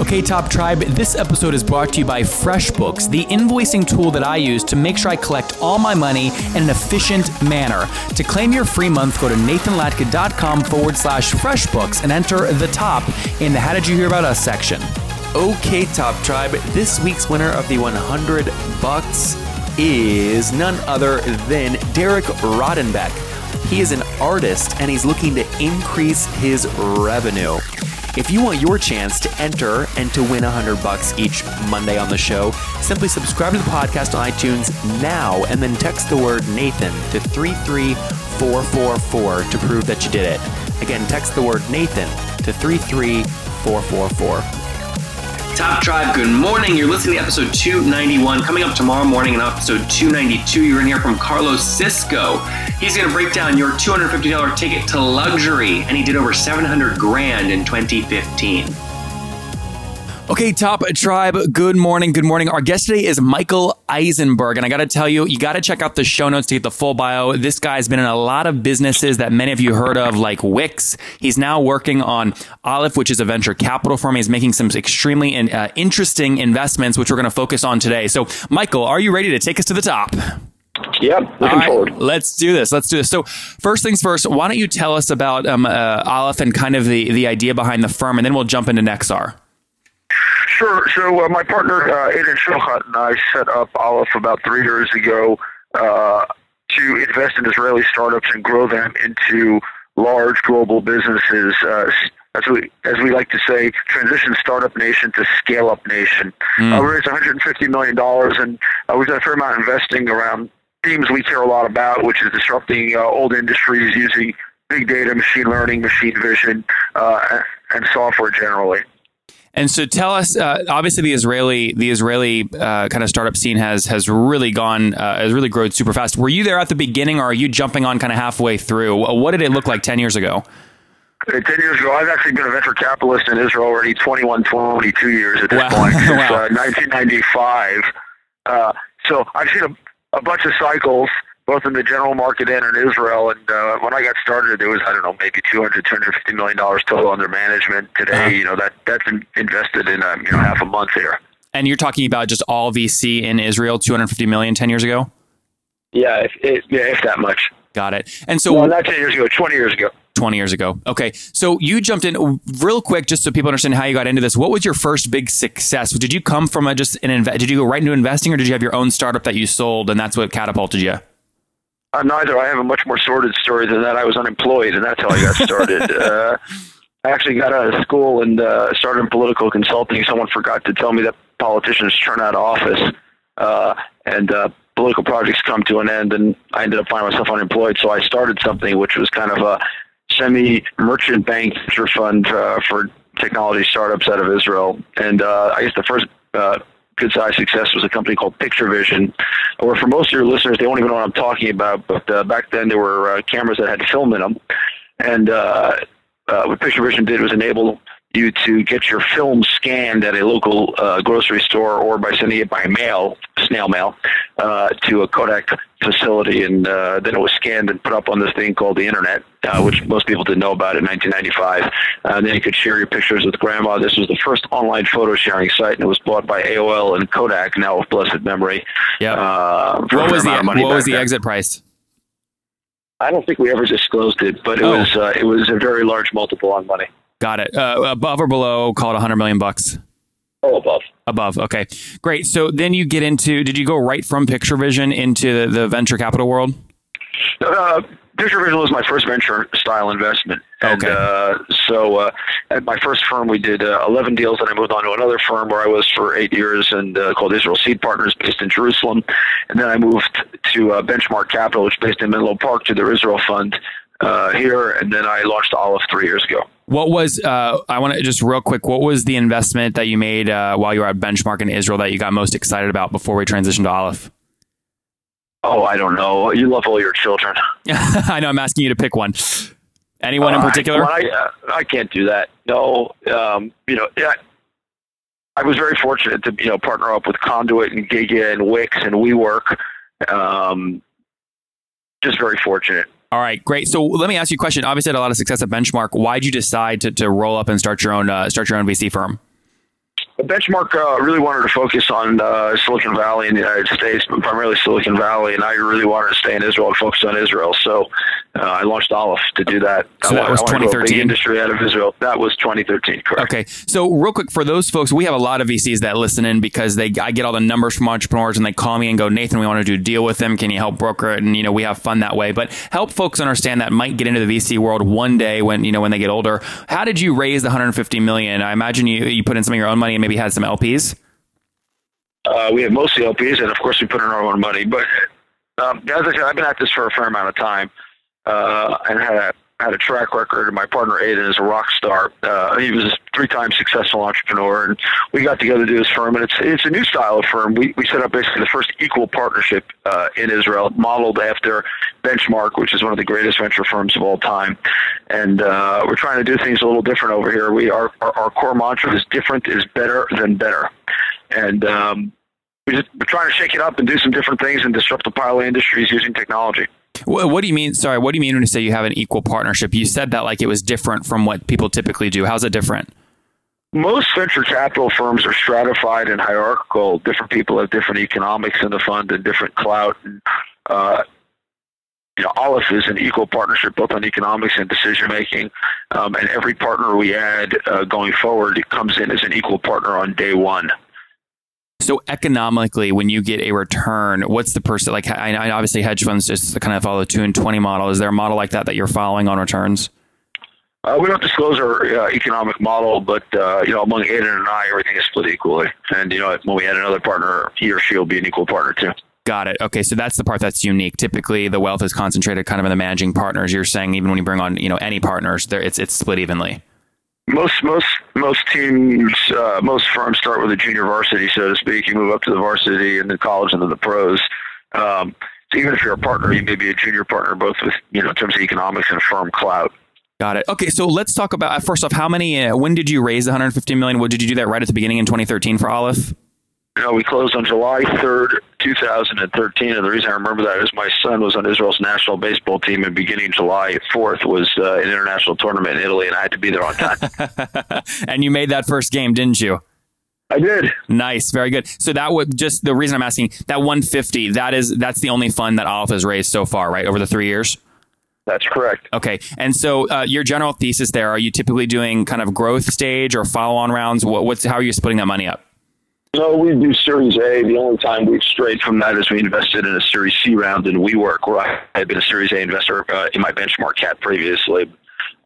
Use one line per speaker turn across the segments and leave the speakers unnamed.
Okay, Top Tribe, this episode is brought to you by FreshBooks, the invoicing tool that I use to make sure I collect all my money in an efficient manner. To claim your free month, go to nathanlatka.com forward slash FreshBooks and enter the top in the How Did You Hear About Us section. Okay, Top Tribe, this week's winner of the 100 bucks is none other than Derek Rodenbeck. He is an artist and he's looking to increase his revenue. If you want your chance to enter and to win 100 bucks each Monday on the show, simply subscribe to the podcast on iTunes now and then text the word Nathan to 33444 to prove that you did it. Again, text the word Nathan to 33444.
Top Tribe, good morning. You're listening to episode 291. Coming up tomorrow morning in episode 292, you're going to hear from Carlos Cisco. He's going to break down your $250 ticket to luxury, and he did over 700 grand in 2015.
Okay, Top Tribe, good morning. Good morning. Our guest today is Michael Eisenberg. And I got to tell you, you got to check out the show notes to get the full bio. This guy's been in a lot of businesses that many of you heard of, like Wix. He's now working on Aleph, which is a venture capital firm. He's making some extremely uh, interesting investments, which we're going to focus on today. So, Michael, are you ready to take us to the top?
Yep, looking
All right,
forward.
let's do this. Let's do this. So, first things first, why don't you tell us about um, uh, Aleph and kind of the, the idea behind the firm, and then we'll jump into Nexar.
Sure. So uh, my partner uh, Eden Shochat and I set up Aleph about three years ago uh, to invest in Israeli startups and grow them into large global businesses. Uh, as we as we like to say, transition startup nation to scale up nation. Uh, we raised 150 million dollars, and uh, we've done a fair amount of investing around themes we care a lot about, which is disrupting uh, old industries using big data, machine learning, machine vision, uh, and software generally.
And so, tell us. Uh, obviously, the Israeli the Israeli uh, kind of startup scene has has really gone uh, has really grown super fast. Were you there at the beginning, or are you jumping on kind of halfway through? What did it look like ten years ago?
Uh, 10 years ago, I've actually been a venture capitalist in Israel already 21, 22 years at this
Wow.
point, since
Wow.
uh, 1995. Uh, so I've seen a, a bunch of cycles, both in the general market and in Israel. And uh, when I got started, there was, I don't know, maybe 200, 250 million dollars total under management. Today,
Uh-huh.
you know, that that's in, invested in, um, you know, half a month here.
And you're talking about just all VC in Israel, 250 million 10 years ago.
Yeah, if, if, yeah, if that much.
Got it. And so,
Well, not 10 years ago, 20 years ago.
20 years ago. Okay. So you jumped in real quick, just so people understand how you got into this. What was your first big success? Did you come from a, just an inve- Did you go right into investing, or did you have your own startup that you sold, and that's what catapulted you?
Uh, neither. I have a much more sordid story than that. I was unemployed, and that's how I got started. uh, I actually got out of school and uh, started in political consulting. Someone forgot to tell me that politicians turn out of office, uh, and uh, political projects come to an end, and I ended up finding myself unemployed. So I started something which was kind of a semi-merchant bank venture fund uh, for technology startups out of Israel. And uh, I guess the first uh, good sized success was a company called Picture Vision, where for most of your listeners, they won't even know what I'm talking about. But uh, back then, there were uh, cameras that had film in them, and uh, uh, what Picture Vision did was enable you to get your film scanned at a local uh, grocery store or by sending it by mail, snail mail, uh, to a Kodak facility, and uh, then it was scanned and put up on this thing called the internet, uh, which most people didn't know about in 1995. Uh, and then you could share your pictures with grandma. This was the first online photo sharing site, and it was bought by AOL and Kodak, now of blessed memory.
Yeah.
Uh,
what was the
money
what was the
then.
exit price?
I don't think we ever disclosed it, but it
Oh.
was uh, it was a very large multiple on money.
Got it. Uh, above or below? Call it 100 million bucks.
Oh, above.
Above. Okay. Great. So then you get into. Did you go right from Picture Vision into the, the venture capital world?
Uh, Picture Vision was my first venture style investment. And,
Okay.
uh, so uh, at my first firm, we did uh, 11 deals, and I moved on to another firm where I was for eight years and uh, called Israel Seed Partners, based in Jerusalem. And then I moved to uh, Benchmark Capital, which is based in Menlo Park, to their Israel Fund uh, here. And then I launched Aleph three years ago.
What was uh, I want to just real quick? What was the investment that you made uh, while you were at Benchmark in Israel that you got most excited about before we transitioned to Aleph?
Oh, I don't know. You love all your children.
I know. I'm asking you to pick one. Anyone in
Uh,
particular?
I, well, I, I can't do that. No. Um, you know, yeah, I was very fortunate to you know partner up with Conduit and Gigya and Wix and WeWork. Um, just very fortunate.
All right, great. So let me ask you a question. Obviously, had a lot of success at Benchmark. Why did you decide to, to roll up and start your own uh, start your own VC firm?
Benchmark uh, really wanted to focus on uh, Silicon Valley in the United States, but primarily Silicon Valley, and I really wanted to stay in Israel and focus on Israel. So uh, I launched Aleph to do that.
So
I
that was
I wanted to grow a
2013?
Industry out of Israel. That was 2013, correct?
Okay, so real quick for those folks, we have a lot of VCs that listen in because they I get all the numbers from entrepreneurs and they call me and go, Nathan, we want to do a deal with them. Can you help broker it? And you know we have fun that way. But help folks understand that might get into the VC world one day when you know when they get older. How did you raise the 150 million? I imagine you you put in some of your own money and maybe had some LPs.
Uh, we have mostly LPs, and of course, we put in our own money. But um, as I said, I've been at this for a fair amount of time, uh, and had a had a track record. And my partner Eden is a rock star. Uh, he was a three times successful entrepreneur, and we got together to do this firm. And it's it's a new style of firm. We we set up basically the first equal partnership uh, in Israel, modeled after Benchmark, which is one of the greatest venture firms of all time. And uh, we're trying to do things a little different over here. We our our, our core mantra is different is better than better, and um, we're trying to shake it up and do some different things and disrupt the pile industries using technology.
What, what do you mean? Sorry, what do you mean when you say you have an equal partnership? You said that like it was different from what people typically do. How's it different?
Most venture capital firms are stratified and hierarchical. Different people have different economics in the fund and different clout. And, uh, you know, is an equal partnership both on economics and decision making. Um, and every partner we add uh, going forward comes in as an equal partner on day one.
So economically, when you get a return, what's the person like? I, I obviously hedge funds just kind of follow the two and twenty model. Is there a model like that that you're following on returns?
Uh, we don't disclose our uh, economic model, but uh, you know, among Eden and I, everything is split equally. And you know, when we add another partner, he or she will be an equal partner too.
Got it. Okay, so that's the part that's unique. Typically, the wealth is concentrated kind of in the managing partners. You're saying even when you bring on you know any partners, there it's it's split evenly.
Most most most teams, uh, most firms start with a junior varsity, so to speak. You move up to the varsity, and then college, and then the pros. Um, so even if you're a partner, you may be a junior partner, both with you know in terms of economics and firm clout.
Got it. Okay, so let's talk about uh, first off, how many? Uh, when did you raise the 150 million? What did you do that right at the beginning in 2013 for Aleph?
You know, we closed on July 3rd, 2013, and the reason I remember that is my son was on Israel's national baseball team, and beginning July 4th was uh, an international tournament in Italy, and I had to be there on time.
and you made that first game, didn't you?
I did.
Nice, very good. So that would just the reason I'm asking that 150. That is that's the only fund that Aleph has raised so far, right, over the three years.
That's correct.
Okay, and so uh, your general thesis there: Are you typically doing kind of growth stage or follow-on rounds? What, what's how are you splitting that money up?
No, we do Series A. The only time we've strayed from that is we invested in a Series C round in WeWork, where I had been a Series A investor uh, in my benchmark cap previously.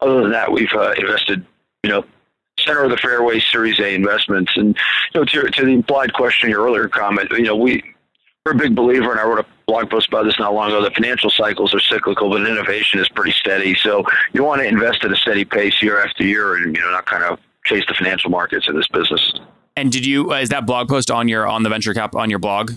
Other than that, we've uh, invested, you know, center of the fairway Series A investments. And you know, to, to the implied question your earlier comment, you know, we we're a big believer, and I wrote a blog post about this not long ago. The financial cycles are cyclical, but innovation is pretty steady. So you want to invest at a steady pace year after year, and you know, not kind of chase the financial markets in this business.
And did you uh, is that blog post on your on the venture cap on your blog?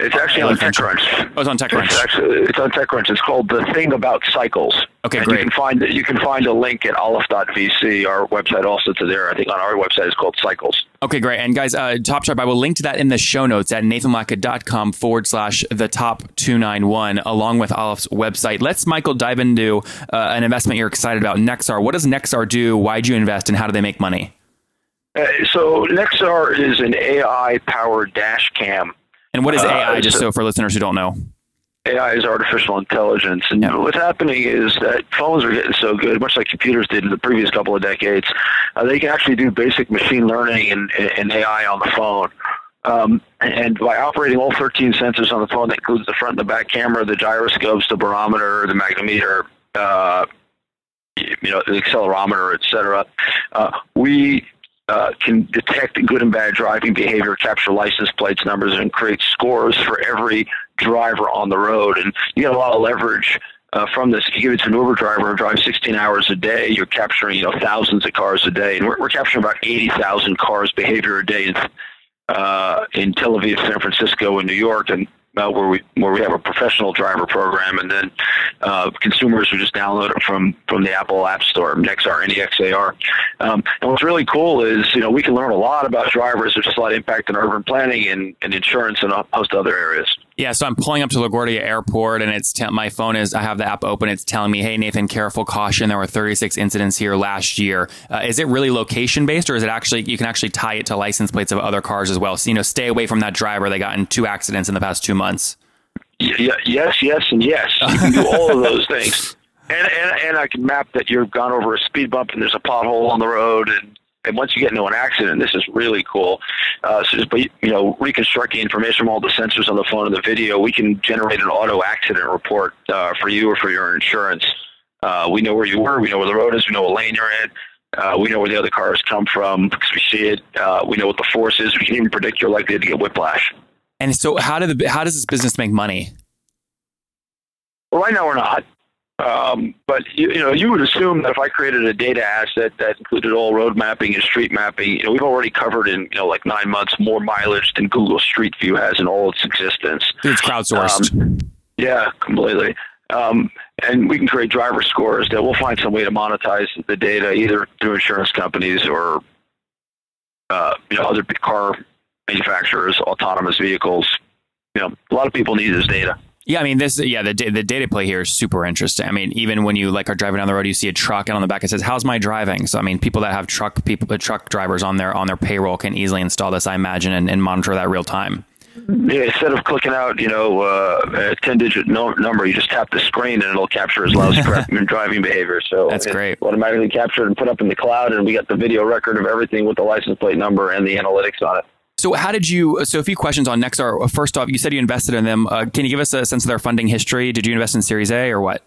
It's actually
Oh,
on. TechCrunch.
Oh, it's on TechCrunch.
It's actually it's on TechCrunch. It's called the thing about cycles.
Okay,
and
great.
You can find you can find a link at aleph.vc. Our website also to there. I think on our website is called Cycles.
Okay, great. And guys, uh, Top Tribe, I will link to that in the show notes at nathanlatka.com forward slash the top 291, along with Aleph's website. Let's, Michael, dive into uh, an investment you're excited about, Nexar. What does Nexar do? Why'd you invest? And how do they make money?
Uh, so Nexar is an AI powered dash cam.
And what is
Uh,
AI, just
so-
so for listeners who don't know?
AI is artificial intelligence, and
Yeah.
what's happening is that phones are getting so good, much like computers did in the previous couple of decades. Uh, they can actually do basic machine learning and, and AI on the phone. Um, and by operating all 13 sensors on the phone, that includes the front and the back camera, the gyroscopes, the barometer, the magnetometer, uh, you know, the accelerometer, et cetera, uh, we uh, can detect good and bad driving behavior, capture license plates numbers, and create scores for every driver on the road. And you get a lot of leverage uh, from this. If you give it to an Uber driver who drives 16 hours a day, you're capturing you know thousands of cars a day, and we're, we're capturing about 80,000 cars behavior a day in, uh, in Tel Aviv, San Francisco, and New York, and uh, where we where we have a professional driver program, and then uh, consumers who just download it from from the Apple App Store, Nexar, NEXAR. Um, and what's really cool is you know we can learn a lot about drivers. There's just a lot of impact in urban planning and, and insurance and a host of other areas.
Yeah, so I'm pulling up to LaGuardia Airport, and it's te- my phone is I have the app open. It's telling me, "Hey Nathan, careful caution. There were 36 incidents here last year." Uh, is it really location based, or is it actually you can actually tie it to license plates of other cars as well? So you know, stay away from that driver They got in two accidents in the past two months.
Y- yes, yes, and yes. You can do all of those things. And, and and I can map that you've gone over a speed bump and there's a pothole on the road and and once you get into an accident, this is really cool. Uh, so just by you know reconstructing information from all the sensors on the phone and the video, we can generate an auto accident report uh, for you or for your insurance. Uh, we know where you were, we know where the road is, we know what lane you're in. Uh, we know where the other cars come from because we see it. Uh, we know what the force is. We can even predict you're likely to get whiplash.
And so, how did the how does this business make money?
Well, right now we're not. Um, but you, you know, you would assume that if I created a data asset that included all road mapping and street mapping, you know, we've already covered in you know like nine months more mileage than Google Street View has in all its existence.
It's crowdsourced.
Um, yeah, completely. Um, and we can create driver scores that we'll find some way to monetize the data either through insurance companies or uh, you know other car manufacturers, autonomous vehicles. You know, a lot of people need this data.
Yeah, I mean this. Yeah, the the data play here is super interesting. I mean, even when you like are driving down the road, you see a truck, and on the back it says, "How's my driving?" So, I mean, people that have truck people, the truck drivers on their on their payroll can easily install this, I imagine, and, and monitor that real time.
Yeah, instead of clicking out, you know, uh, a ten-digit no- number, you just tap the screen and it'll capture his lousy driving behavior. So
that's great.
Automatically captured and put up in the cloud, and we got the video record of everything with the license plate number and the analytics on it.
So how did you? So a few questions on Nexar. First off, you said you invested in them. Uh, can you give us a sense of their funding history? Did you invest in Series A or what?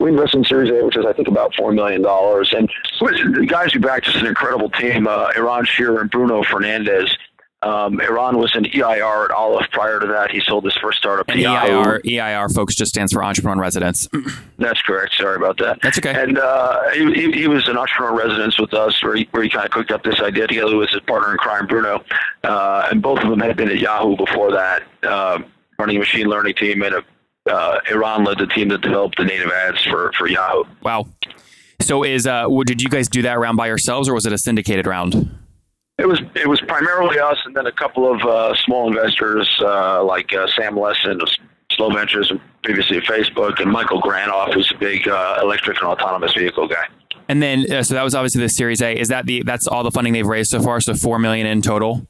We invested in Series A, which is I think about four million dollars. And the guys who backed us an incredible team: uh, Eran Shir and Bruno Fernandez. Um, Eran was an EIR at Aleph. Prior to that, he sold his first startup.
And EIR, EIR, folks, just stands for Entrepreneur in Residence.
That's correct. Sorry about that.
That's okay.
And uh, he, he was an entrepreneur residence with us, where he, where he kind of cooked up this idea together with his partner in crime, Bruno. Uh, and both of them had been at Yahoo before that, uh, running a machine learning team. And uh, Eran led the team that developed the native ads for for Yahoo.
Wow. So is uh, did you guys do that round by yourselves, or was it a syndicated round?
It was it was primarily us, and then a couple of uh, small investors uh, like uh, Sam Lessin of Slow Ventures, and previously Facebook, and Michael Granoff, who's a big uh, electric and autonomous vehicle guy.
And then, uh, so that was obviously the Series A. Is that the that's all the funding they've raised so far? So four million in total.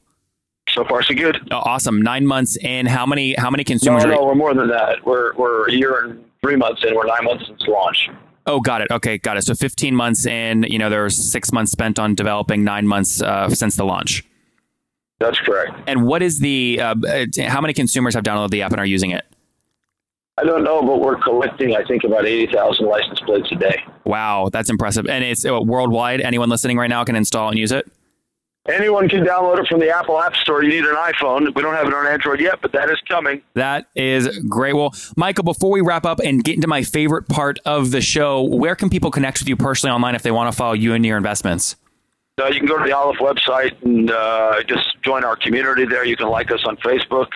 So far, so good.
Oh, awesome. Nine months in. How many how many consumers?
No,
are
no, we're more than that. We're we're a year and three months in. We're nine months since launch.
Oh, got it. Okay, got it. So 15 months in, you know, there's six months spent on developing, nine months uh, since the launch.
That's correct.
And what is the, uh, how many consumers have downloaded the app and are using it?
I don't know, but we're collecting, I think, about 80,000 license plates a day.
Wow, that's impressive. And it's uh, worldwide. Anyone listening right now can install and use it?
Anyone can download it from the Apple App Store. You need an iPhone. We don't have it on Android yet, but that is coming.
That is great. Well, Michael, before we wrap up and get into my favorite part of the show, where can people connect with you personally online if they want to follow you and your investments?
Uh, you can go to the Aleph website and uh, just join our community there. You can like us on Facebook.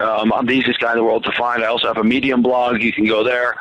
Um, I'm the easiest guy in the world to find. I also have a Medium blog. You can go there.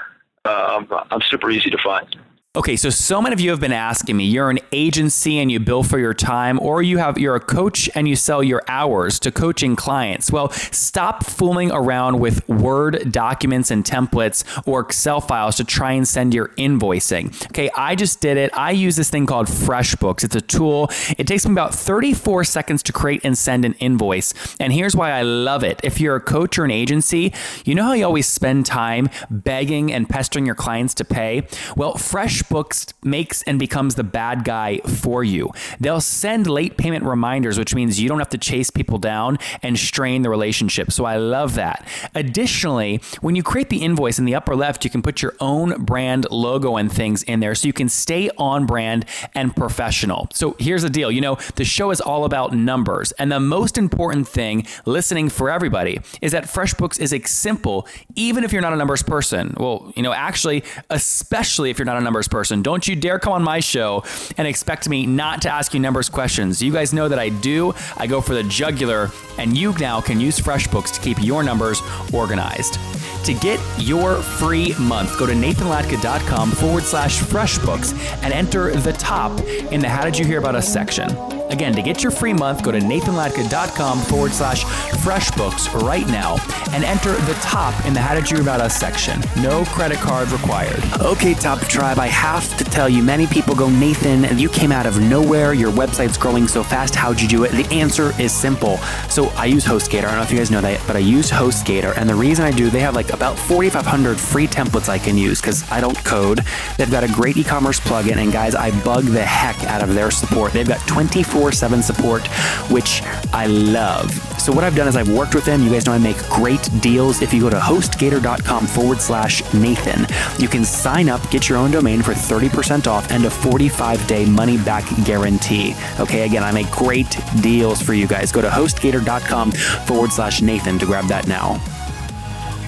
Um, I'm super easy to find.
Okay, so so many of you have been asking me, you're an agency and you bill for your time or you have you're a coach and you sell your hours to coaching clients. Well, stop fooling around with Word documents and templates or Excel files to try and send your invoicing. Okay, I just did it. I use this thing called FreshBooks. It's a tool. It takes me about 34 seconds to create and send an invoice. And here's why I love it. If you're a coach or an agency, you know how you always spend time begging and pestering your clients to pay? Well, Fresh FreshBooks makes and becomes the bad guy for you. They'll send late payment reminders, which means you don't have to chase people down and strain the relationship. So I love that. Additionally, when you create the invoice in the upper left, you can put your own brand logo and things in there so you can stay on brand and professional. So here's the deal you know, the show is all about numbers. And the most important thing listening for everybody is that FreshBooks is a simple, even if you're not a numbers person. Well, you know, actually, especially if you're not a numbers person, don't you dare come on my show and expect me not to ask you numbers questions. You guys know that I do. I go for the jugular, and you now can use FreshBooks to keep your numbers organized. To get your free month, go to nathanlatka.com forward slash freshbooks and enter the top in the How Did You Hear About Us section. Again, to get your free month, go to nathanlatka.com forward slash freshbooks right now and enter the top in the How Did You Hear About Us section. No credit card required. Okay, Top Tribe, I have to tell you, many people go, Nathan, you came out of nowhere. Your website's growing so fast. How'd you do it? The answer is simple. So I use HostGator. I don't know if you guys know that, but I use HostGator. And the reason I do, they have like about 4,500 free templates I can use because I don't code. They've got a great e commerce plugin. And guys, I bug the heck out of their support. They've got 24 7 support, which I love. So what I've done is I've worked with them. You guys know I make great deals. If you go to hostgator.com forward slash Nathan, you can sign up, get your own domain for 30% off and a 45 day money back guarantee. Okay, again, I make great deals for you guys. Go to hostgator.com forward slash Nathan to grab that now.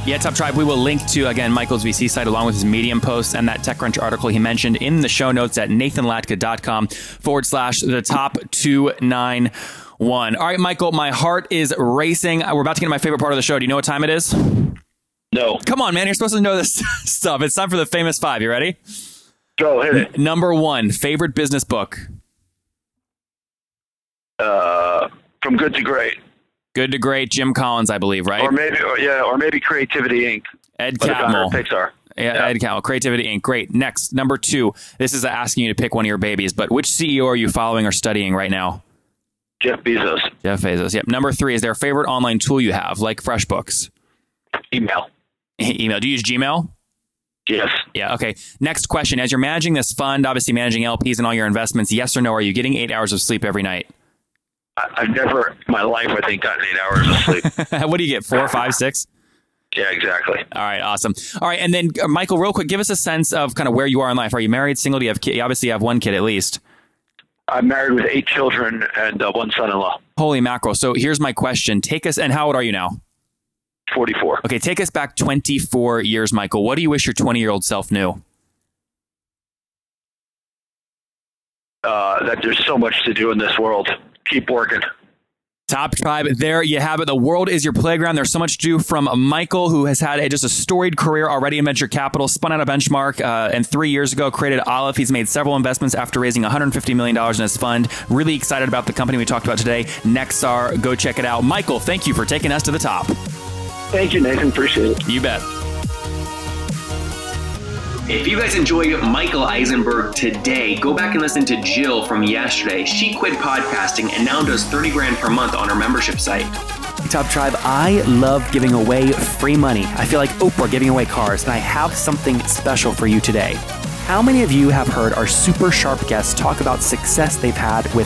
Yeah, Top Tribe, we will link to, again, Michael's VC site along with his Medium posts and that TechCrunch article he mentioned in the show notes at nathanlatka.com forward slash the top 291. All right, Michael, my heart is racing. We're about to get to my favorite part of the show. Do you know what time it is?
No.
Come on, man. You're supposed to know this stuff. It's time for the famous five. You ready?
Go hit it.
Number one, favorite business book.
Uh, from good to great,
Good to great, Jim Collins, I believe, right?
or maybe, or, yeah, or maybe Creativity Inc.
Ed Catmull.
Pixar.
Yeah. Ed Catmull. Creativity Inc. Great. Next, number two. This is asking you to pick one of your babies, but which CEO are you following or studying right now?
Jeff Bezos.
Jeff Bezos. Yep. Number three is there a favorite online tool you have, like FreshBooks?
Email.
Email. Do you use Gmail?
Yes.
Yeah. Okay. Next question. As you're managing this fund, obviously managing LPs and all your investments, yes or no, are you getting eight hours of sleep every night?
I, I've never in my life, I think, gotten eight hours of sleep.
what do you get? Four, five, six?
yeah, exactly.
All right, awesome. All right, and then uh, Michael, real quick, give us a sense of kind of where you are in life. Are you married, single? Do you have kids? You obviously have one kid at least.
I'm married with eight children and uh, one son-in-law.
Holy mackerel! So here's my question: Take us, and how old are you now?
44.
Okay, take us back 24 years, Michael. What do you wish your 20 year old self knew?
Uh, that there's so much to do in this world. Keep working.
Top tribe, there you have it. The world is your playground. There's so much to do from Michael, who has had a, just a storied career already in venture capital, spun out a benchmark, uh, and three years ago created Aleph. He's made several investments after raising $150 million in his fund. Really excited about the company we talked about today, Nexar. Go check it out. Michael, thank you for taking us to the top.
Thank you, Nathan. Appreciate it.
You bet.
If you guys enjoyed Michael Eisenberg today, go back and listen to Jill from yesterday. She quit podcasting and now does 30 grand per month on her membership site.
Top Tribe, I love giving away free money. I feel like Oprah giving away cars, and I have something special for you today. How many of you have heard our super sharp guests talk about success they've had with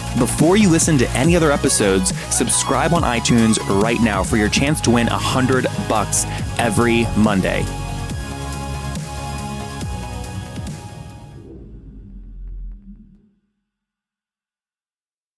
before you listen to any other episodes, subscribe on iTunes right now for your chance to win a hundred bucks every Monday.